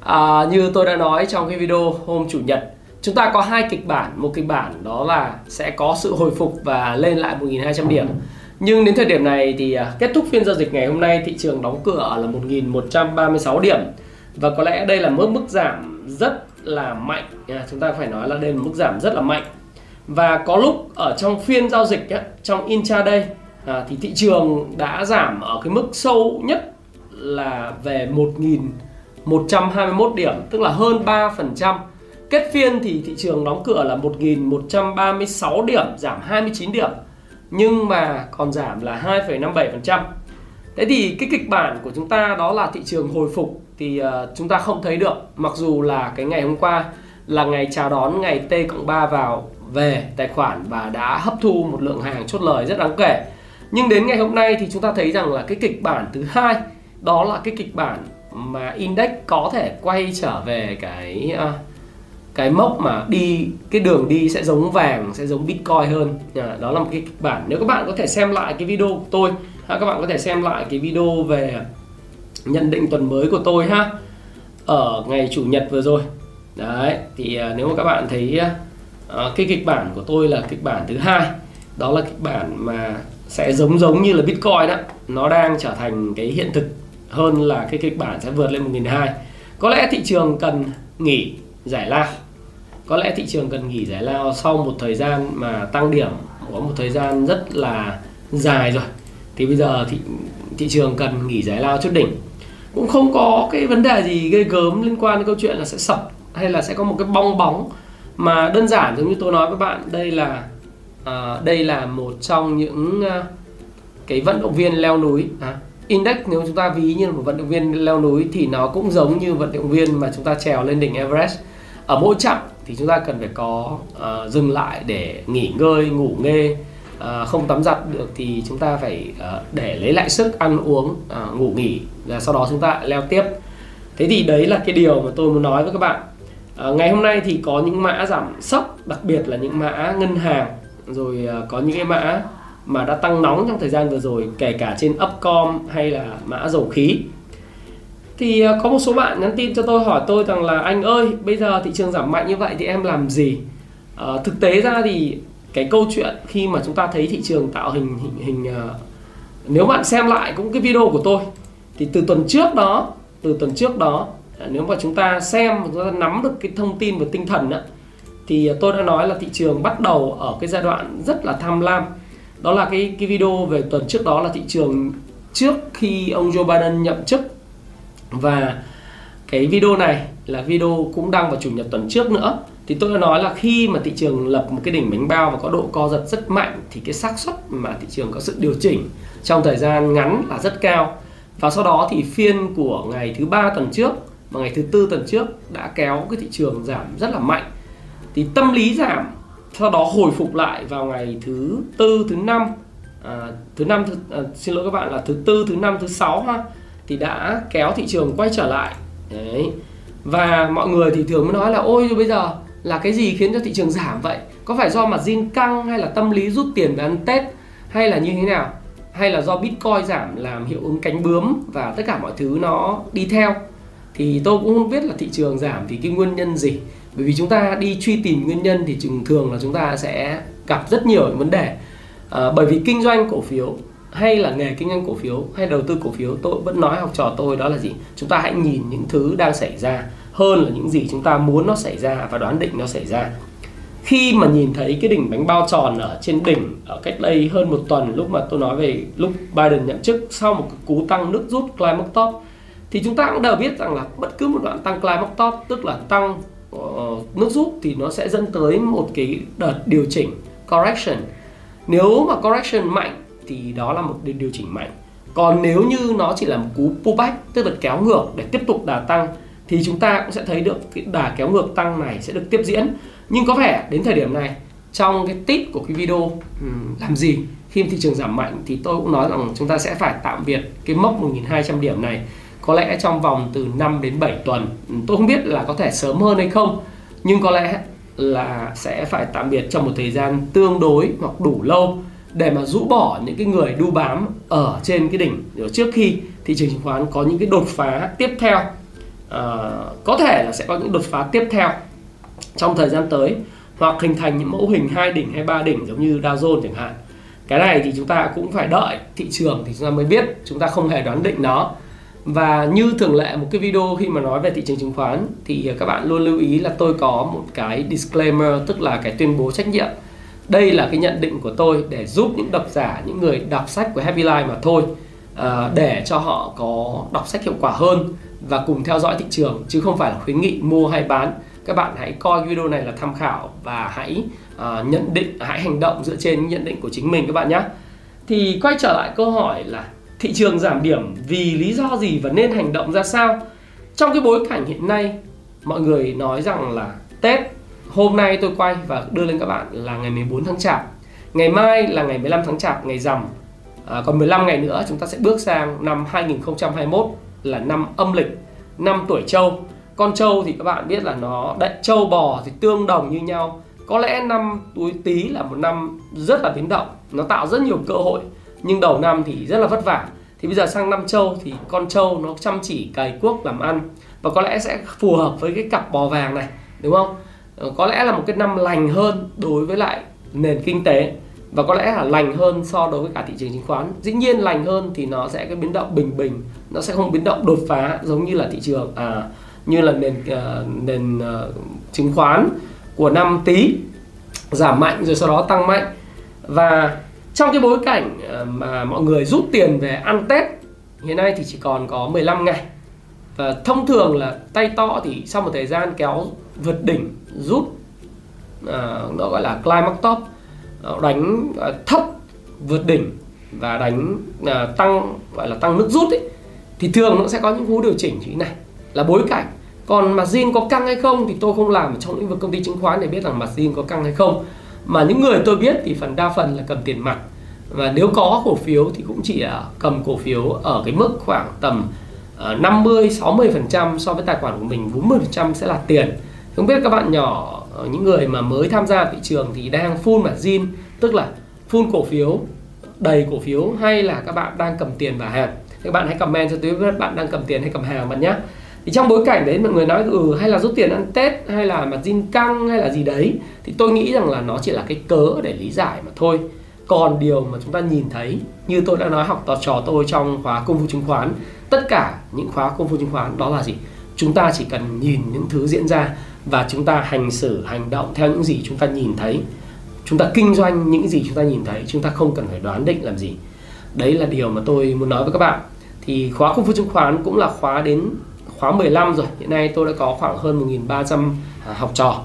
À, như tôi đã nói trong cái video hôm chủ nhật chúng ta có hai kịch bản. Một kịch bản đó là sẽ có sự hồi phục và lên lại 1.200 điểm. Nhưng đến thời điểm này thì à, kết thúc phiên giao dịch ngày hôm nay thị trường đóng cửa là 1.136 điểm. Và có lẽ đây là mức mức giảm rất là mạnh. À, chúng ta phải nói là đây là mức giảm rất là mạnh. Và có lúc ở trong phiên giao dịch ấy, trong intraday à, thì thị trường đã giảm ở cái mức sâu nhất là về 1.121 điểm tức là hơn 3% Kết phiên thì thị trường đóng cửa là 1.136 điểm, giảm 29 điểm Nhưng mà còn giảm là 2,57% Thế thì cái kịch bản của chúng ta đó là thị trường hồi phục thì uh, chúng ta không thấy được Mặc dù là cái ngày hôm qua là ngày chào đón ngày T cộng 3 vào về tài khoản và đã hấp thu một lượng hàng chốt lời rất đáng kể. Nhưng đến ngày hôm nay thì chúng ta thấy rằng là cái kịch bản thứ hai đó là cái kịch bản mà index có thể quay trở về cái uh, cái mốc mà đi cái đường đi sẽ giống vàng sẽ giống bitcoin hơn. À, đó là một cái kịch bản. Nếu các bạn có thể xem lại cái video của tôi ha, các bạn có thể xem lại cái video về nhận định tuần mới của tôi ha ở ngày chủ nhật vừa rồi. Đấy thì à, nếu mà các bạn thấy à, à cái kịch bản của tôi là kịch bản thứ hai đó là kịch bản mà sẽ giống giống như là bitcoin đó nó đang trở thành cái hiện thực hơn là cái kịch bản sẽ vượt lên 1.200 có lẽ thị trường cần nghỉ giải lao. Có lẽ thị trường cần nghỉ giải lao sau một thời gian mà tăng điểm có một thời gian rất là dài rồi. Thì bây giờ thị thị trường cần nghỉ giải lao chút đỉnh. Cũng không có cái vấn đề gì gây gớm liên quan đến câu chuyện là sẽ sập hay là sẽ có một cái bong bóng mà đơn giản giống như tôi nói với bạn đây là à, đây là một trong những uh, cái vận động viên leo núi à, index nếu chúng ta ví như là một vận động viên leo núi thì nó cũng giống như vận động viên mà chúng ta trèo lên đỉnh Everest. Ở mỗi chặng thì chúng ta cần phải có uh, dừng lại để nghỉ ngơi ngủ nghê uh, không tắm giặt được thì chúng ta phải uh, để lấy lại sức ăn uống uh, ngủ nghỉ và sau đó chúng ta leo tiếp. Thế thì đấy là cái điều mà tôi muốn nói với các bạn. Uh, ngày hôm nay thì có những mã giảm sốc đặc biệt là những mã ngân hàng rồi uh, có những cái mã mà đã tăng nóng trong thời gian vừa rồi kể cả trên Upcom hay là mã dầu khí. Thì à, có một số bạn nhắn tin cho tôi hỏi tôi rằng là anh ơi bây giờ thị trường giảm mạnh như vậy thì em làm gì? À, thực tế ra thì cái câu chuyện khi mà chúng ta thấy thị trường tạo hình hình, hình uh, nếu bạn xem lại cũng cái video của tôi thì từ tuần trước đó từ tuần trước đó à, nếu mà chúng ta xem chúng ta nắm được cái thông tin và tinh thần đó, thì tôi đã nói là thị trường bắt đầu ở cái giai đoạn rất là tham lam đó là cái cái video về tuần trước đó là thị trường trước khi ông Joe Biden nhậm chức. Và cái video này là video cũng đăng vào chủ nhật tuần trước nữa. Thì tôi đã nói là khi mà thị trường lập một cái đỉnh bánh bao và có độ co giật rất mạnh, thì cái xác suất mà thị trường có sự điều chỉnh trong thời gian ngắn là rất cao. Và sau đó thì phiên của ngày thứ ba tuần trước và ngày thứ tư tuần trước đã kéo cái thị trường giảm rất là mạnh. Thì tâm lý giảm sau đó hồi phục lại vào ngày thứ tư thứ năm. À, thứ năm thứ, à, xin lỗi các bạn là thứ tư thứ năm thứ sáu ha. Thì đã kéo thị trường quay trở lại. Đấy. Và mọi người thì thường mới nói là ôi bây giờ là cái gì khiến cho thị trường giảm vậy? Có phải do mặt zin căng hay là tâm lý rút tiền về ăn tết hay là như thế nào? Hay là do bitcoin giảm làm hiệu ứng cánh bướm và tất cả mọi thứ nó đi theo? Thì tôi cũng không biết là thị trường giảm thì cái nguyên nhân gì bởi vì chúng ta đi truy tìm nguyên nhân thì thường thường là chúng ta sẽ gặp rất nhiều vấn đề. À, bởi vì kinh doanh cổ phiếu hay là nghề kinh doanh cổ phiếu hay đầu tư cổ phiếu tôi vẫn nói học trò tôi đó là gì? Chúng ta hãy nhìn những thứ đang xảy ra hơn là những gì chúng ta muốn nó xảy ra và đoán định nó xảy ra. Khi mà nhìn thấy cái đỉnh bánh bao tròn ở trên đỉnh ở cách đây hơn một tuần lúc mà tôi nói về lúc Biden nhậm chức sau một cú tăng nước rút climb top thì chúng ta cũng đều biết rằng là bất cứ một đoạn tăng climb top tức là tăng uh, nước rút thì nó sẽ dẫn tới một cái đợt điều chỉnh correction. Nếu mà correction mạnh thì đó là một điều chỉnh mạnh. Còn nếu như nó chỉ là một cú pullback tức là kéo ngược để tiếp tục đà tăng thì chúng ta cũng sẽ thấy được cái đà kéo ngược tăng này sẽ được tiếp diễn. Nhưng có vẻ đến thời điểm này trong cái tip của cái video làm gì khi thị trường giảm mạnh thì tôi cũng nói rằng chúng ta sẽ phải tạm biệt cái mốc 1.200 điểm này có lẽ trong vòng từ 5 đến 7 tuần. Tôi không biết là có thể sớm hơn hay không nhưng có lẽ là sẽ phải tạm biệt trong một thời gian tương đối hoặc đủ lâu để mà rũ bỏ những cái người đu bám ở trên cái đỉnh. Trước khi thị trường chứng khoán có những cái đột phá tiếp theo à, có thể là sẽ có những đột phá tiếp theo trong thời gian tới hoặc hình thành những mẫu hình hai đỉnh hay ba đỉnh giống như Dow Jones chẳng hạn. Cái này thì chúng ta cũng phải đợi thị trường thì chúng ta mới biết. Chúng ta không hề đoán định nó và như thường lệ một cái video khi mà nói về thị trường chứng khoán thì các bạn luôn lưu ý là tôi có một cái disclaimer tức là cái tuyên bố trách nhiệm. Đây là cái nhận định của tôi để giúp những độc giả những người đọc sách của Happy Life mà thôi à, để cho họ có đọc sách hiệu quả hơn và cùng theo dõi thị trường chứ không phải là khuyến nghị mua hay bán. Các bạn hãy coi video này là tham khảo và hãy uh, nhận định hãy hành động dựa trên nhận định của chính mình các bạn nhé thì quay trở lại câu hỏi là thị trường giảm điểm vì lý do gì và nên hành động ra sao? Trong cái bối cảnh hiện nay mọi người nói rằng là Tết hôm nay tôi quay và đưa lên các bạn là ngày 14 tháng Chạp. Ngày mai là ngày 15 tháng Chạp ngày rằm. À, còn 15 ngày nữa chúng ta sẽ bước sang năm 2021 là năm âm lịch năm tuổi trâu. Con trâu thì các bạn biết là nó đại trâu bò thì tương đồng như nhau. Có lẽ năm túi tý là một năm rất là biến động. Nó tạo rất nhiều cơ hội nhưng đầu năm thì rất là vất vả. Thì bây giờ sang năm trâu thì con trâu nó chăm chỉ cày cuốc làm ăn. Và có lẽ sẽ phù hợp với cái cặp bò vàng này đúng không? Ờ, có lẽ là một cái năm lành hơn đối với lại nền kinh tế. Và có lẽ là lành hơn so đối với cả thị trường chứng khoán. Dĩ nhiên lành hơn thì nó sẽ cái biến động bình bình. Nó sẽ không biến động đột phá giống như là thị trường à như là nền à, nền à, chứng khoán của năm tí. Giảm mạnh rồi sau đó tăng mạnh. Và trong cái bối cảnh ờ, mà mọi người rút tiền về ăn Tết hiện nay thì chỉ còn có 15 ngày. Và thông thường là tay to thì sau một thời gian kéo vượt đỉnh rút à, nó gọi là climax top ờ, đánh à, thấp vượt đỉnh và đánh à, tăng gọi là tăng nước rút ấy thì thường nó sẽ có những cú điều chỉnh như thế này. Là bối cảnh còn margin có căng hay không thì tôi không làm trong lĩnh vực công ty chứng khoán để biết rằng margin có căng hay không mà những người tôi biết thì phần đa phần là cầm tiền mặt. Và nếu có cổ phiếu thì cũng chỉ à, cầm cổ phiếu ở cái mức khoảng tầm ờ, 50 60 phần trăm so với tài khoản của mình 40 phần trăm sẽ là tiền. Không biết các bạn nhỏ ờ, những người mà mới tham gia thị trường thì đang full margin tức là full cổ phiếu, đầy cổ phiếu, hay là các bạn đang cầm tiền và hàng? Các bạn hãy comment cho tôi biết bạn đang cầm tiền hay cầm hàng bạn nhé thì trong bối cảnh đấy mọi người nói ừ hay là rút tiền ăn tết, hay là mặt zin căng, hay là gì đấy, thì tôi nghĩ rằng là nó chỉ là cái cớ để lý giải mà thôi. Còn điều mà chúng ta nhìn thấy, như tôi đã nói học trò trò tôi trong khóa công phu chứng khoán, tất cả những khóa công phu chứng khoán đó là gì? Chúng ta chỉ cần nhìn những thứ diễn ra và chúng ta hành xử, hành động theo những gì chúng ta nhìn thấy. Chúng ta kinh doanh những gì chúng ta nhìn thấy, chúng ta không cần phải đoán định làm gì. Đấy là điều mà tôi muốn nói với các bạn. Thì khóa công phu chứng khoán cũng là khóa đến khóa 15 rồi. Hiện nay tôi đã có khoảng hơn 1.300 à, học trò.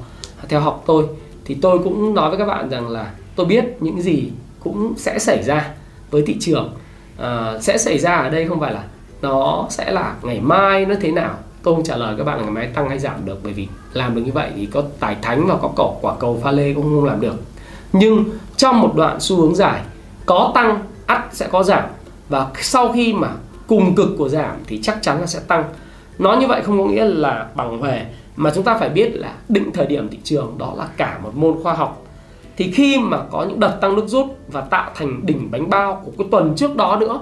Theo học tôi thì tôi cũng nói với các bạn rằng là tôi biết những gì cũng sẽ xảy ra với thị trường. À, sẽ xảy ra ở đây không phải là nó sẽ là ngày mai nó thế nào. Tôi không trả lời các bạn là ngày mai tăng hay giảm được bởi vì làm được như vậy thì có tài thánh và có cỏ quả cầu pha lê cũng không làm được. Nhưng trong một đoạn xu hướng dài có tăng ắt sẽ có giảm. Và sau khi mà cùng cực của giảm thì chắc chắn là sẽ tăng nói như vậy không có nghĩa là bằng huề mà chúng ta phải biết là định thời điểm thị trường đó là cả một môn khoa học. Thì khi mà có những đợt tăng nước rút và tạo thành đỉnh bánh bao của cái tuần trước đó nữa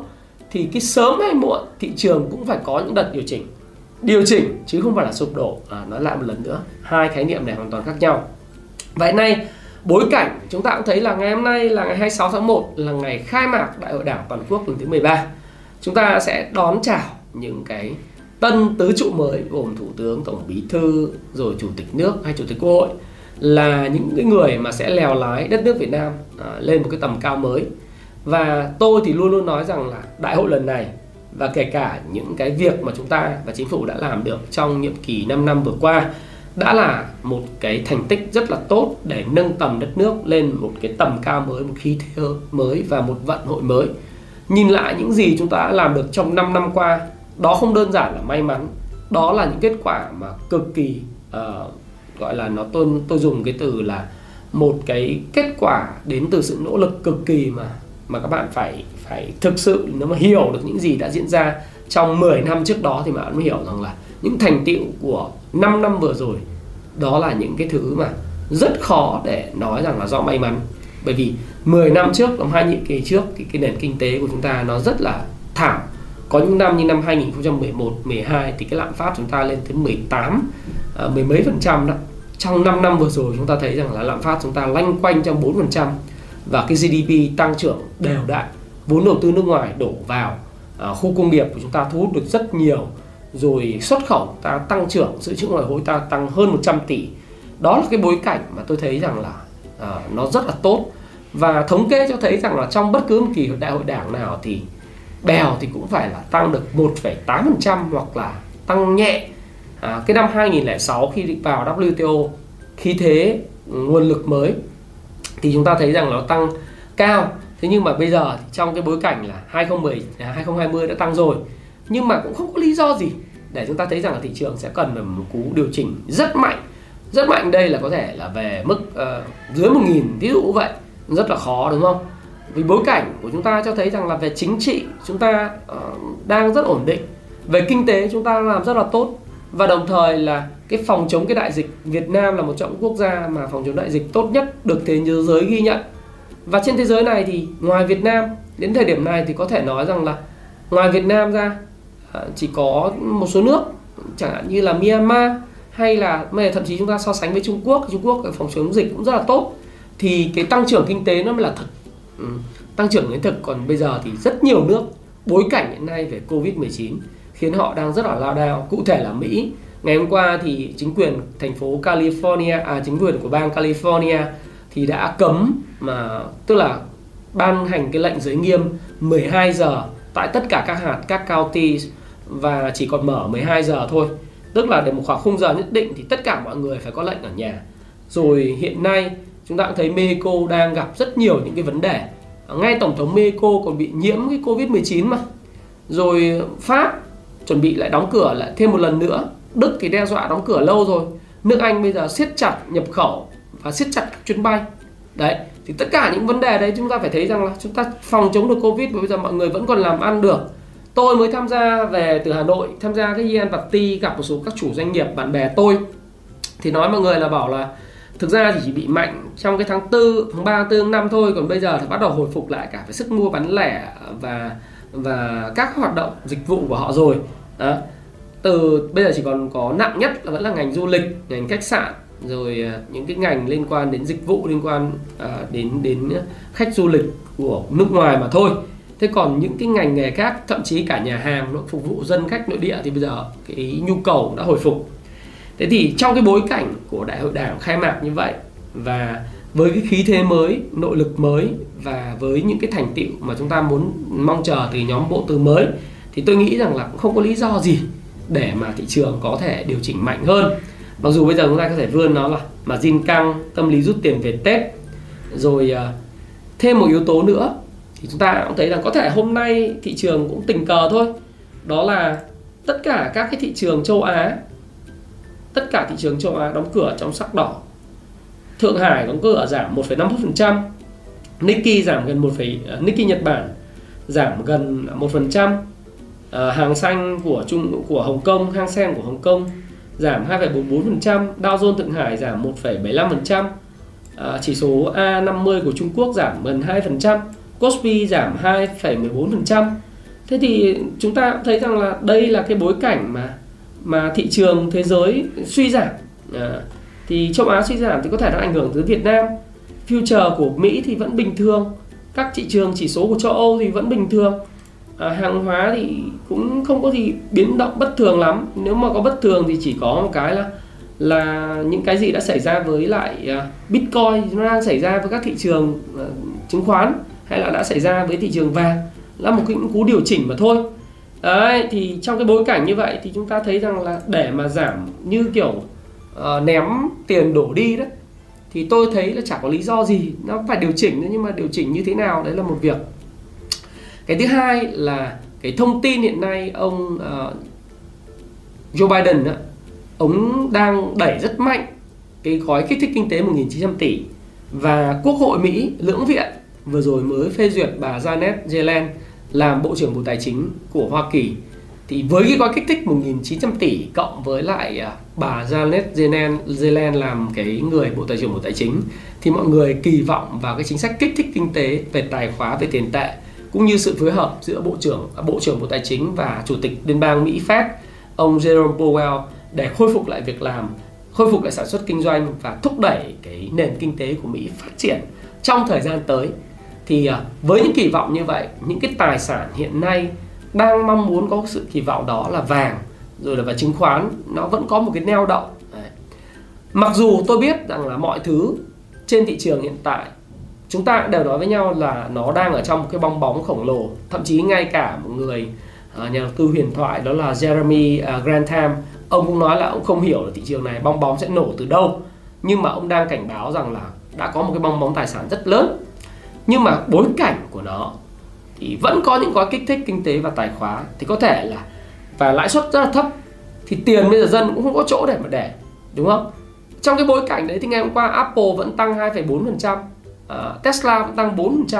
thì cái sớm hay muộn thị trường cũng phải có những đợt điều chỉnh. Điều chỉnh chứ không phải là sụp đổ. À, nói lại một lần nữa hai khái niệm này hoàn toàn khác nhau. Vậy nay bối cảnh chúng ta cũng thấy là ngày hôm nay là ngày 26 tháng 1 là ngày khai mạc đại hội đảng toàn quốc lần thứ 13 chúng ta sẽ đón chào những cái tân tứ trụ mới gồm thủ tướng tổng bí thư rồi chủ tịch nước hay chủ tịch quốc hội là những cái người mà sẽ lèo lái đất nước Việt Nam à, lên một cái tầm cao mới. Và tôi thì luôn luôn nói rằng là đại hội lần này và kể cả những cái việc mà chúng ta và chính phủ đã làm được trong nhiệm kỳ 5 năm vừa qua đã là một cái thành tích rất là tốt để nâng tầm đất nước lên một cái tầm cao mới, một khí thế mới và một vận hội mới. Nhìn lại những gì chúng ta đã làm được trong 5 năm qua đó không đơn giản là may mắn đó là những kết quả mà cực kỳ uh, gọi là nó tôi tôi dùng cái từ là một cái kết quả đến từ sự nỗ lực cực kỳ mà mà các bạn phải phải thực sự nếu mà hiểu được những gì đã diễn ra trong 10 năm trước đó thì bạn mới hiểu rằng là những thành tựu của 5 năm vừa rồi đó là những cái thứ mà rất khó để nói rằng là do may mắn. Bởi vì 10 năm trước trong hai nhiệm kỳ trước thì cái nền kinh tế của chúng ta nó rất là thảm có những năm như năm 2011 12 thì cái lạm phát chúng ta lên tới 18 à, mười mấy phần trăm đó. Trong 5 năm vừa rồi chúng ta thấy rằng là lạm phát chúng ta lanh quanh trong 4 phần trăm và cái GDP tăng trưởng đều đặn. Vốn đầu tư nước ngoài đổ vào à, khu công nghiệp của chúng ta thu hút được rất nhiều rồi xuất khẩu ta tăng trưởng dự trữ ngoại hối ta tăng hơn 100 tỷ. Đó là cái bối cảnh mà tôi thấy rằng là à, nó rất là tốt. Và thống kê cho thấy rằng là trong bất cứ một kỳ đại hội đảng nào thì bèo thì cũng phải là tăng được 1,8% hoặc là tăng nhẹ. À, cái năm 2006 khi vào WTO khi thế nguồn lực mới thì chúng ta thấy rằng nó tăng cao. Thế nhưng mà bây giờ trong cái bối cảnh là 2010 2020 à, đã tăng rồi nhưng mà cũng không có lý do gì để chúng ta thấy rằng là thị trường sẽ cần một cú điều chỉnh rất mạnh. Rất mạnh đây là có thể là về mức uh, dưới 1.000 ví dụ vậy. Rất là khó đúng không? Vì bối cảnh của chúng ta cho thấy rằng là về chính trị chúng ta uh, đang rất ổn định. Về kinh tế chúng ta làm rất là tốt. Và đồng thời là cái phòng chống cái đại dịch Việt Nam là một trong quốc gia mà phòng chống đại dịch tốt nhất được thế giới ghi nhận. Và trên thế giới này thì ngoài Việt Nam đến thời điểm này thì có thể nói rằng là ngoài Việt Nam ra ờ, chỉ có một số nước chẳng hạn như là Myanmar hay là thậm chí chúng ta so sánh với Trung Quốc Trung Quốc phòng chống dịch cũng rất là tốt thì cái tăng trưởng kinh tế nó mới là thật tăng trưởng đến thực còn bây giờ thì rất nhiều nước bối cảnh hiện nay về Covid 19 khiến họ đang rất là lao đao. Cụ thể là Mỹ. Ngày hôm qua thì chính quyền thành phố California à chính quyền của bang California thì đã cấm mà, tức là ban hành cái lệnh giới nghiêm 12 giờ tại tất cả các hạt, các county và chỉ còn mở 12 giờ thôi. Tức là để một khoảng khung giờ nhất định thì tất cả mọi người phải có lệnh ở nhà. Rồi hiện nay chúng ta cũng thấy Mexico đang gặp rất nhiều những cái vấn đề. À, ngay tổng thống Mexico còn bị nhiễm cái Covid 19 mà. Rồi Pháp chuẩn bị lại đóng cửa lại thêm một lần nữa. Đức thì đe dọa đóng cửa lâu rồi. Nước Anh bây giờ siết chặt nhập khẩu và siết chặt các chuyến bay. Đấy, thì tất cả những vấn đề đấy chúng ta phải thấy rằng là chúng ta phòng chống được covid mà bây giờ mọi người vẫn còn làm ăn được. Tôi mới tham gia về từ Hà Nội, tham gia cái Yen Party gặp một số các chủ doanh nghiệp bạn bè tôi. Thì nói mọi người là bảo là thực ra thì chỉ bị mạnh trong cái tháng 4, tháng 3, 4, tháng 5 thôi. Còn bây giờ thì bắt đầu hồi phục lại cả cái sức mua bán lẻ và và các hoạt động dịch vụ của họ rồi. Đó. từ bây giờ chỉ còn có nặng nhất là vẫn là ngành du lịch ngành khách sạn rồi à, những cái ngành liên quan đến dịch vụ liên quan à, đến đến khách du lịch của nước ngoài mà thôi. Thế còn những cái ngành nghề khác thậm chí cả nhà hàng nó phục vụ dân khách nội địa thì bây giờ cái nhu cầu đã hồi phục thế thì trong cái bối cảnh của đại hội đảng khai mạc như vậy và với cái khí thế mới, nội lực mới và với những cái thành tựu mà chúng ta muốn mong chờ từ nhóm bộ từ mới, thì tôi nghĩ rằng là cũng không có lý do gì để mà thị trường có thể điều chỉnh mạnh hơn. Mặc dù bây giờ chúng ta có thể vươn nó là mà zin căng, tâm lý rút tiền về tết, rồi ờ, thêm một yếu tố nữa thì chúng ta cũng thấy rằng có thể hôm nay thị trường cũng tình cờ thôi. Đó là tất cả các cái thị trường châu Á tất cả thị trường châu Á đóng cửa trong sắc đỏ. Thượng Hải đóng cửa giảm 1,51% Nikkei giảm gần 1, ờ, Nikkei Nhật Bản giảm gần 1% à, ờ, hàng xanh của Trung của Hồng Kông hang sen của hồng kông giảm 2,44%, Dow Jones Thượng Hải giảm 1,75%, à, ờ, chỉ số A50 của Trung Quốc giảm gần 2%, Kospi giảm 2,14%. Thế thì chúng ta cũng thấy rằng là đây là cái bối cảnh mà mà thị trường thế giới suy giảm. À, thì châu Á suy giảm thì có thể nó ảnh hưởng tới Việt Nam. Future của Mỹ thì vẫn bình thường, các thị trường chỉ số của châu Âu thì vẫn bình thường. À, hàng hóa thì cũng không có gì biến động bất thường lắm. Nếu mà có bất thường thì chỉ có một cái là là những cái gì đã xảy ra với lại uh, bitcoin. Nó đang xảy ra với các thị trường uh, chứng khoán hay là đã xảy ra với thị trường vàng. Là một cái cú điều chỉnh mà thôi đấy thì trong cái bối cảnh như vậy thì chúng ta thấy rằng là để mà giảm như kiểu uh, ném tiền đổ đi đấy thì tôi thấy là chả có lý do gì nó phải điều chỉnh nhưng mà điều chỉnh như thế nào đấy là một việc. Cái thứ hai là cái thông tin hiện nay ông uh, Joe Biden đó, ông đang đẩy rất mạnh cái gói kích thích kinh tế 1.900 tỷ và Quốc hội Mỹ lưỡng viện vừa rồi mới phê duyệt bà Janet Yellen làm Bộ trưởng Bộ Tài chính của Hoa Kỳ thì với cái gói kích thích 1.900 tỷ cộng với lại à, bà Janet Yellen làm cái người Bộ Tài trưởng Bộ Tài chính thì mọi người kỳ vọng vào cái chính sách kích thích kinh tế về tài khóa về tiền tệ cũng như sự phối hợp giữa Bộ trưởng à, Bộ trưởng Bộ Tài chính và Chủ tịch Liên bang Mỹ Fed ông Jerome Powell để khôi phục lại việc làm, khôi phục lại sản xuất kinh doanh và thúc đẩy cái nền kinh tế của Mỹ phát triển trong thời gian tới. Thì à, với những kỳ vọng như vậy, những cái tài sản hiện nay đang mong muốn có sự kỳ vọng đó là vàng rồi là và chứng khoán nó vẫn có một cái neo đậu. Đấy. mặc dù tôi biết rằng là mọi thứ trên thị trường hiện tại chúng ta đều nói với nhau là nó đang ở trong một cái bong bóng khổng lồ. Thậm chí ngay cả một người à, nhà đầu tư huyền thoại đó là Jeremy à, Grantham ông cũng nói là ông không hiểu là thị trường này bong bóng sẽ nổ từ đâu. Nhưng mà ông đang cảnh báo rằng là đã có một cái bong bóng tài sản rất lớn nhưng mà bối cảnh của nó thì vẫn có những gói kích thích kinh tế và tài khóa thì có thể là và lãi suất rất là thấp thì tiền bây giờ dân cũng không có chỗ để mà để đúng không? Trong cái bối cảnh đấy thì ngày hôm qua Apple vẫn tăng 2,4% uh, ờ, Tesla vẫn tăng 4% uh,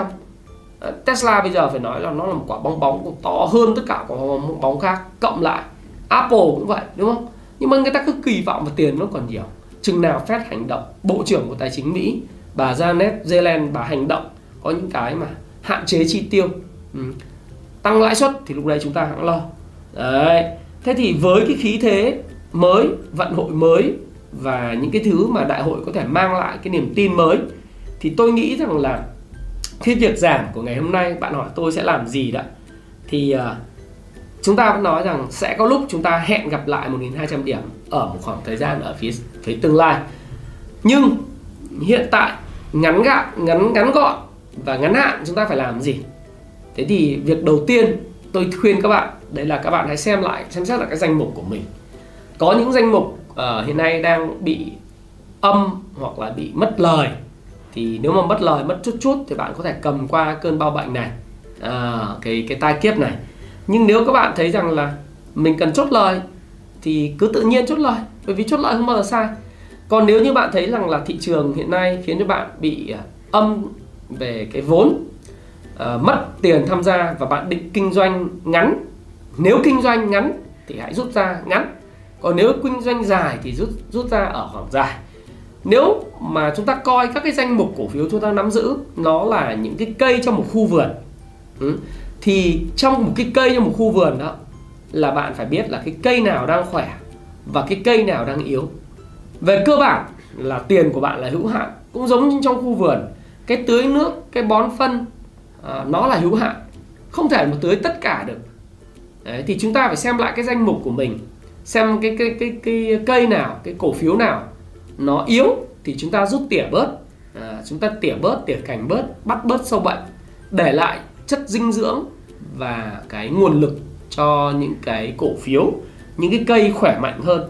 ờ, Tesla bây giờ phải nói là nó là một quả bong bóng to hơn tất cả quả bong bóng khác cộng lại Apple cũng vậy đúng không? Nhưng mà người ta cứ kỳ vọng vào tiền nó còn nhiều. Chừng nào Fed hành động Bộ trưởng của Tài chính Mỹ bà Janet Yellen bà hành động có những cái mà hạn chế chi tiêu. Ừ. tăng lãi suất thì lúc đấy chúng ta hãng lo. Đấy. Thế thì với cái khí thế mới vận hội mới và những cái thứ mà đại hội có thể mang lại cái niềm tin mới thì tôi nghĩ rằng là khi việc giảm của ngày hôm nay bạn hỏi tôi sẽ làm gì đó thì uh, chúng ta vẫn nói rằng sẽ có lúc chúng ta hẹn gặp lại 1.200 điểm ở một khoảng thời gian ở phía phía tương lai. Nhưng hiện tại ngắn gọn ngắn ngắn gọn và ngắn hạn chúng ta phải làm gì? Thế thì việc đầu tiên tôi khuyên các bạn đấy là các bạn hãy xem lại xem xét lại cái danh mục của mình. Có những danh mục uh, hiện nay đang bị âm hoặc là bị mất lời. Thì nếu mà mất lời mất chút chút thì bạn có thể cầm qua cơn bao bệnh này à, cái cái tai kiếp này. Nhưng nếu các bạn thấy rằng là mình cần chốt lời thì cứ tự nhiên chốt lời. Bởi vì chốt lời không bao giờ sai còn nếu như bạn thấy rằng là thị trường hiện nay khiến cho bạn bị ờ, âm về cái vốn uh, mất tiền tham gia và bạn định kinh doanh ngắn. Nếu kinh doanh ngắn thì hãy rút ra ngắn. Còn nếu kinh doanh dài thì rút rút ra ở khoảng dài. Nếu mà chúng ta coi các cái danh mục cổ phiếu chúng ta nắm giữ nó là những cái cây trong một khu vườn. Ừ, thì trong một cái cây trong một khu vườn đó là bạn phải biết là cái cây nào đang khỏe và cái cây nào đang yếu. Về cơ bản là tiền của bạn là hữu hạn cũng giống như trong khu vườn cái tưới nước cái bón phân à, nó là hữu hạn không thể mà tưới tất cả được. Đấy, thì chúng ta phải xem lại cái danh mục của mình xem cái cái cái cái cây nào cái cổ phiếu nào nó yếu thì chúng ta rút tỉa bớt. À, chúng ta tỉa bớt tỉa cành bớt bắt bớt sâu bệnh để lại chất dinh dưỡng và cái nguồn lực cho những cái cổ phiếu những cái cây khỏe mạnh hơn.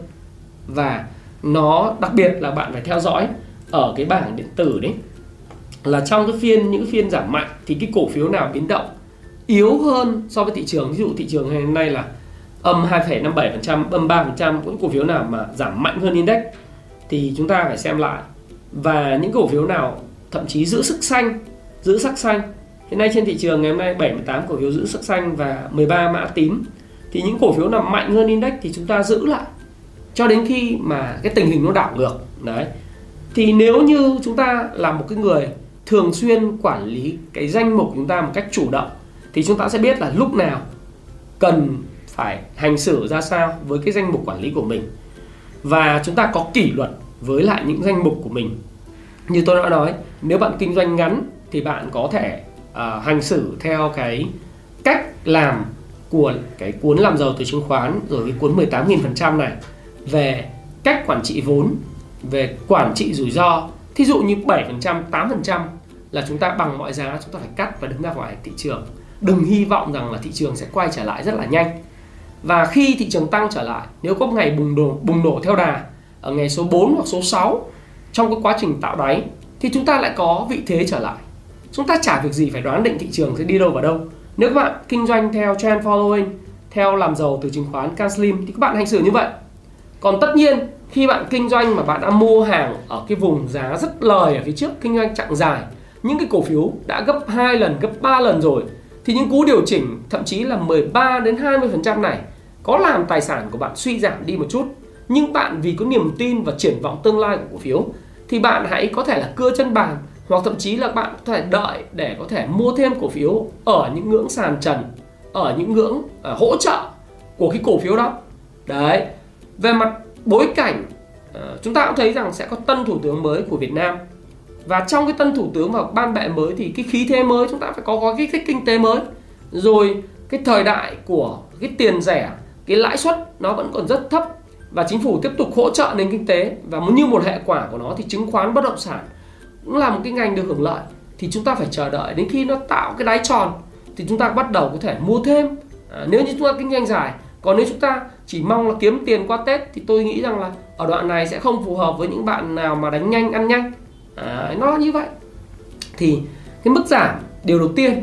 Và nó đặc biệt là bạn phải theo dõi ở cái bảng điện tử đấy là trong cái phiên những phiên giảm mạnh thì cái cổ phiếu nào biến động yếu hơn so với thị trường? Ví dụ thị trường ngày hôm nay là âm 2,57% âm 3% những cổ phiếu nào mà giảm mạnh hơn index thì chúng ta phải xem lại. Và những cổ phiếu nào thậm chí giữ sức xanh giữ sắc xanh. Hiện nay trên thị trường ngày hôm nay 78 cổ phiếu giữ sắc xanh và 13 mã tím. Thì những cổ phiếu nào mạnh hơn index thì chúng ta giữ lại. Cho đến khi mà cái tình hình nó đảo ngược đấy. Thì nếu như chúng ta là một cái người thường xuyên quản lý cái danh mục chúng ta một cách chủ động thì chúng ta sẽ biết là lúc nào cần phải hành xử ra sao với cái danh mục quản lý của mình. Và chúng ta có kỷ luật với lại những danh mục của mình. Như tôi đã nói nếu bạn kinh doanh ngắn thì bạn có thể uh, hành xử theo cái cách làm của cái cuốn làm giàu từ chứng khoán rồi cái cuốn 18.000% này về cách quản trị vốn về quản trị rủi ro thí dụ như 7% 8% là chúng ta bằng mọi giá chúng ta phải cắt và đứng ra ngoài thị trường. Đừng hy vọng rằng là thị trường sẽ quay trở lại rất là nhanh. Và khi thị trường tăng trở lại, nếu có ngày bùng nổ bùng nổ theo đà ở ngày số 4 hoặc số 6 trong cái quá trình tạo đáy, thì chúng ta lại có vị thế trở lại. Chúng ta chả việc gì phải đoán định thị trường sẽ đi đâu vào đâu. Nếu các bạn kinh doanh theo trend following, theo làm giàu từ chứng khoán, can slim, thì các bạn hành xử như vậy còn tất nhiên khi bạn kinh doanh mà bạn đã mua hàng ở cái vùng giá rất lời ở phía trước kinh doanh chặng dài những cái cổ phiếu đã gấp 2 lần gấp 3 lần rồi thì những cú điều chỉnh thậm chí là 13 đến 20% này có làm tài sản của bạn suy giảm đi một chút. Nhưng bạn vì có niềm tin và triển vọng tương lai của cổ phiếu thì bạn hãy có thể là cưa chân bàn hoặc thậm chí là bạn có thể đợi để có thể mua thêm cổ phiếu ở những ngưỡng sàn trần ở những ngưỡng uh, hỗ trợ của cái cổ phiếu đó. Đấy về mặt bối cảnh ờ, chúng ta cũng thấy rằng sẽ có tân thủ tướng mới của Việt Nam. Và trong cái tân thủ tướng và ban bệ mới thì cái khí thế mới chúng ta phải có gói kích thích kinh tế mới. Rồi cái thời đại của cái tiền rẻ cái lãi suất nó vẫn còn rất thấp. Và chính phủ tiếp tục hỗ trợ nền kinh tế và như một hệ quả của nó thì chứng khoán bất động sản cũng là một cái ngành được hưởng lợi. Thì chúng ta phải chờ đợi đến khi nó tạo cái đáy tròn thì chúng ta bắt đầu có thể mua thêm. À, nếu như chúng ta kinh doanh dài còn nếu chúng ta chỉ mong là kiếm tiền qua tết thì tôi nghĩ rằng là ở đoạn này sẽ không phù hợp với những bạn nào mà đánh nhanh ăn nhanh. À, nó như vậy. Thì cái mức giảm điều đầu tiên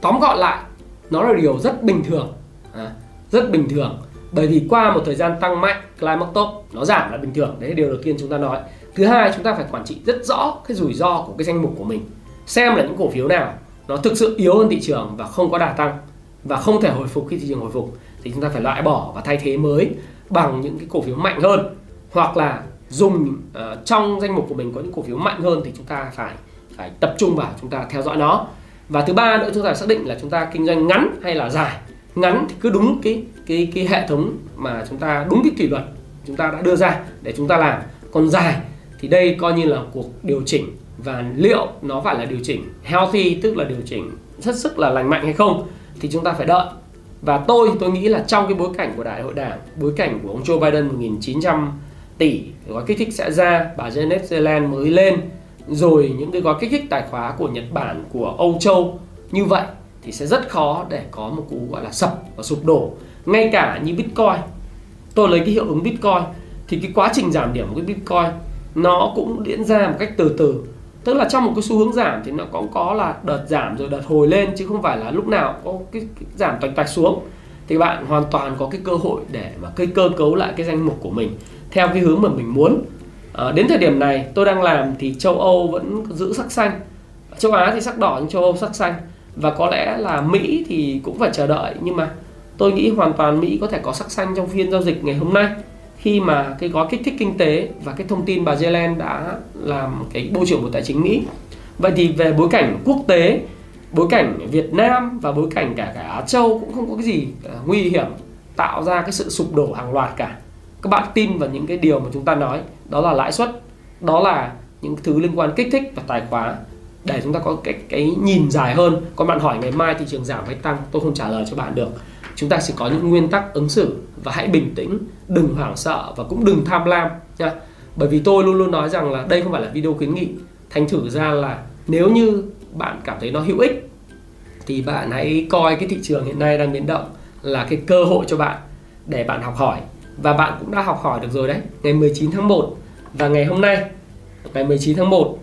tóm gọn lại nó là điều rất bình thường. À, rất bình thường. Bởi vì qua một thời gian tăng mạnh climb top nó giảm là bình thường. Đấy là điều đầu tiên chúng ta nói. Thứ hai chúng ta phải quản trị rất rõ cái rủi ro của cái danh mục của mình. Xem là những cổ phiếu nào nó thực sự yếu hơn thị trường và không có đà tăng và không thể hồi phục khi thị trường hồi phục thì chúng ta phải loại bỏ và thay thế mới bằng những cái cổ phiếu mạnh hơn. Hoặc là dùng uh, trong danh mục của mình có những cổ phiếu mạnh hơn thì chúng ta phải phải tập trung vào chúng ta theo dõi nó. Và thứ ba nữa chúng ta xác định là chúng ta kinh doanh ngắn hay là dài. Ngắn thì cứ đúng cái cái cái hệ thống mà chúng ta đúng cái kỷ luật chúng ta đã đưa ra để chúng ta làm. Còn dài thì đây coi như là cuộc điều chỉnh và liệu nó phải là điều chỉnh healthy tức là điều chỉnh rất sức là lành mạnh hay không thì chúng ta phải đợi và tôi tôi nghĩ là trong cái bối cảnh của đại hội đảng, bối cảnh của ông Joe Biden 1900 tỷ gói kích thích sẽ ra, bà Janet Yellen mới lên, rồi những cái gói kích thích tài khóa của Nhật Bản, của Âu Châu, như vậy thì sẽ rất khó để có một cú, gọi là, sập và sụp đổ. Ngay cả như Bitcoin, tôi lấy cái hiệu ứng Bitcoin, thì cái quá trình giảm điểm của cái Bitcoin nó cũng diễn ra một cách từ từ tức là trong một cái xu hướng giảm thì nó cũng có là đợt giảm rồi đợt hồi lên chứ không phải là lúc nào có cái, cái giảm toạch toạch xuống. Thì bạn hoàn toàn có cái cơ hội để mà cây cơ cấu lại cái danh mục của mình theo cái hướng mà mình muốn. À, đến thời điểm này tôi đang làm thì châu Âu vẫn giữ sắc xanh. Châu Á thì sắc đỏ nhưng châu Âu sắc xanh. Và có lẽ là Mỹ thì cũng phải chờ đợi. Nhưng mà tôi nghĩ hoàn toàn Mỹ có thể có sắc xanh trong phiên giao dịch ngày hôm nay khi mà cái gói kích thích kinh tế và cái thông tin bà Yellen đã làm cái bộ trưởng bộ tài chính Mỹ. Vậy thì về bối cảnh quốc tế, bối cảnh Việt Nam và bối cảnh cả cả Á Châu cũng không có cái gì à, nguy hiểm, tạo ra cái sự sụp đổ hàng loạt cả. Các bạn tin vào những cái điều mà chúng ta nói, đó là lãi suất, đó là những thứ liên quan kích thích và tài khoá. Để chúng ta có cái cái nhìn dài hơn còn bạn hỏi ngày mai thị trường giảm hay tăng, tôi không trả lời cho bạn được chúng ta sẽ có những nguyên tắc ứng xử và hãy bình tĩnh, đừng hoảng sợ và cũng đừng tham lam nha bởi vì tôi luôn luôn nói rằng là đây không phải là video khuyến nghị. Thành thử ra là nếu như bạn cảm thấy nó hữu ích, thì bạn hãy coi cái thị trường hiện nay đang biến động là cái cơ hội cho bạn để bạn học hỏi. Và bạn cũng đã học hỏi được rồi đấy, ngày 19 tháng 1 và ngày hôm nay, ngày 19 tháng 1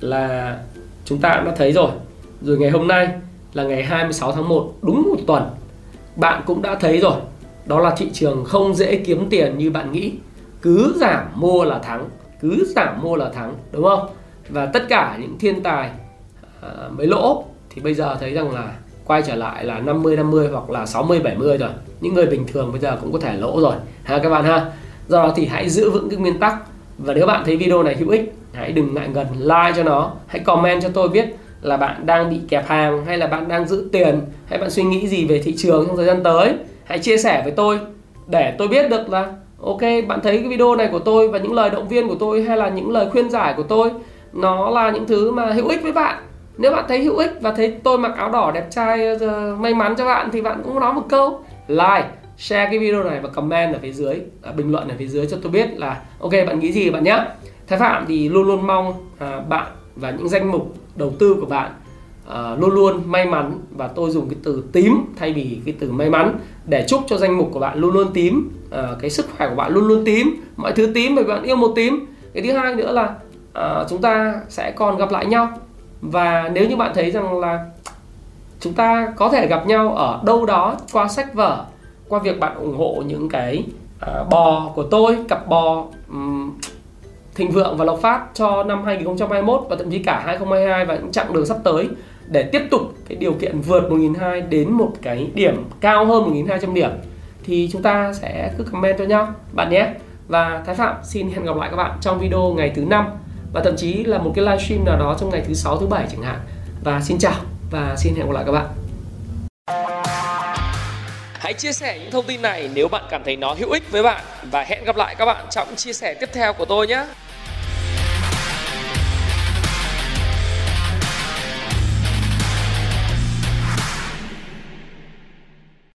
là chúng ta đã thấy rồi. Rồi ngày hôm nay là ngày 26 tháng 1 đúng một tuần bạn cũng đã thấy rồi đó là thị trường không dễ kiếm tiền như bạn nghĩ cứ giảm mua là thắng cứ giảm mua là thắng đúng không và tất cả những thiên tài à, mới lỗ thì bây giờ thấy rằng là quay trở lại là 50 50 hoặc là 60 70 rồi. Những người bình thường bây giờ cũng có thể lỗ rồi. Ha các bạn ha. Do đó thì hãy giữ vững cái nguyên tắc và nếu bạn thấy video này hữu ích, hãy đừng ngại gần like cho nó, hãy comment cho tôi biết là bạn đang bị kẹp hàng hay là bạn đang giữ tiền hay bạn suy nghĩ gì về thị trường trong thời gian tới. Hãy chia sẻ với tôi để tôi biết được là ok bạn thấy cái video này của tôi và những lời động viên của tôi hay là những lời khuyên giải của tôi nó là những thứ mà hữu ích với bạn nếu bạn thấy hữu ích và thấy tôi mặc áo đỏ đẹp trai ờ, may mắn cho bạn thì bạn cũng nói một câu like share cái video này và comment ở phía dưới à, bình luận ở phía dưới cho tôi biết là ok bạn nghĩ gì bạn nhé thái phạm thì luôn luôn mong à, bạn và những danh mục đầu tư của bạn uh, luôn luôn may mắn và tôi dùng cái từ tím thay vì cái từ may mắn để chúc cho danh mục của bạn luôn luôn tím uh, cái sức khỏe của bạn luôn luôn tím mọi thứ tím bởi bạn yêu một tím. Cái thứ hai nữa là uh, chúng ta sẽ còn gặp lại nhau. Và nếu như bạn thấy rằng là chúng ta có thể gặp nhau ở đâu đó qua sách vở qua việc bạn ủng hộ những cái uh, bò của tôi cặp bò um, thịnh vượng và lộc phát cho năm 2021 và thậm chí cả 2022 và những chặng đường sắp tới để tiếp tục cái điều kiện vượt 1.200 đến một cái điểm cao hơn 1.200 điểm. Thì chúng ta sẽ cứ comment cho nhau, bạn nhé. Và Thái Phạm, xin hẹn gặp lại các bạn trong video ngày thứ năm và thậm chí là một cái livestream nào đó trong ngày thứ sáu, thứ bảy chẳng hạn. Và xin chào và xin hẹn gặp lại các bạn. Hãy chia sẻ những thông tin này nếu bạn cảm thấy nó hữu ích với bạn và hẹn gặp lại các bạn trong chia sẻ tiếp theo của tôi nhé.